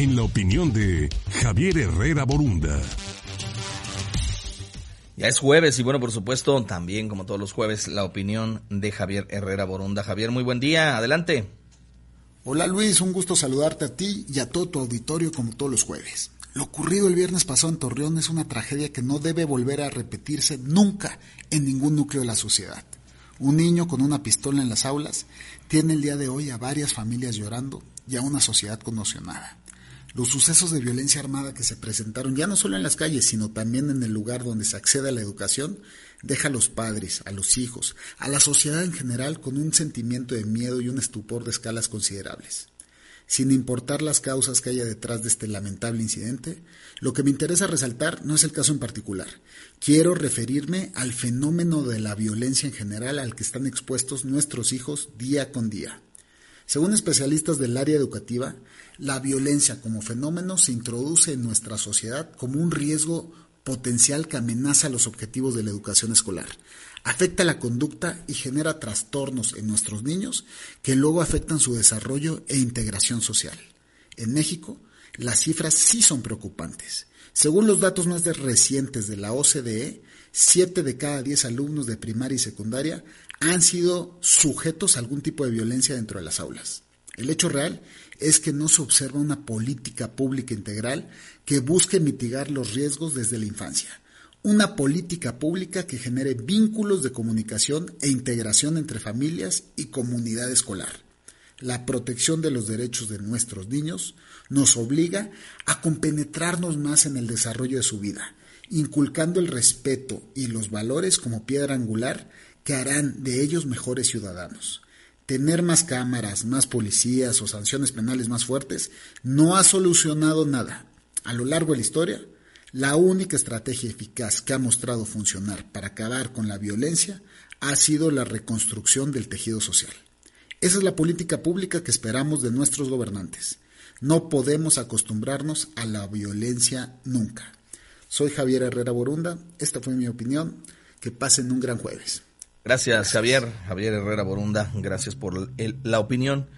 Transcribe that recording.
en la opinión de Javier Herrera Borunda. Ya es jueves y bueno, por supuesto, también como todos los jueves, la opinión de Javier Herrera Borunda. Javier, muy buen día, adelante. Hola Luis, un gusto saludarte a ti y a todo tu auditorio como todos los jueves. Lo ocurrido el viernes pasado en Torreón es una tragedia que no debe volver a repetirse nunca en ningún núcleo de la sociedad. Un niño con una pistola en las aulas tiene el día de hoy a varias familias llorando y a una sociedad conmocionada. Los sucesos de violencia armada que se presentaron ya no solo en las calles, sino también en el lugar donde se accede a la educación, deja a los padres, a los hijos, a la sociedad en general con un sentimiento de miedo y un estupor de escalas considerables. Sin importar las causas que haya detrás de este lamentable incidente, lo que me interesa resaltar no es el caso en particular. Quiero referirme al fenómeno de la violencia en general al que están expuestos nuestros hijos día con día. Según especialistas del área educativa, la violencia como fenómeno se introduce en nuestra sociedad como un riesgo potencial que amenaza los objetivos de la educación escolar, afecta la conducta y genera trastornos en nuestros niños que luego afectan su desarrollo e integración social. En México, las cifras sí son preocupantes. Según los datos más recientes de la OCDE, 7 de cada 10 alumnos de primaria y secundaria han sido sujetos a algún tipo de violencia dentro de las aulas. El hecho real es que no se observa una política pública integral que busque mitigar los riesgos desde la infancia. Una política pública que genere vínculos de comunicación e integración entre familias y comunidad escolar. La protección de los derechos de nuestros niños nos obliga a compenetrarnos más en el desarrollo de su vida, inculcando el respeto y los valores como piedra angular que harán de ellos mejores ciudadanos. Tener más cámaras, más policías o sanciones penales más fuertes no ha solucionado nada. A lo largo de la historia, la única estrategia eficaz que ha mostrado funcionar para acabar con la violencia ha sido la reconstrucción del tejido social. Esa es la política pública que esperamos de nuestros gobernantes. No podemos acostumbrarnos a la violencia nunca. Soy Javier Herrera Borunda, esta fue mi opinión. Que pasen un gran jueves. Gracias, Javier. Javier Herrera Borunda, gracias por la opinión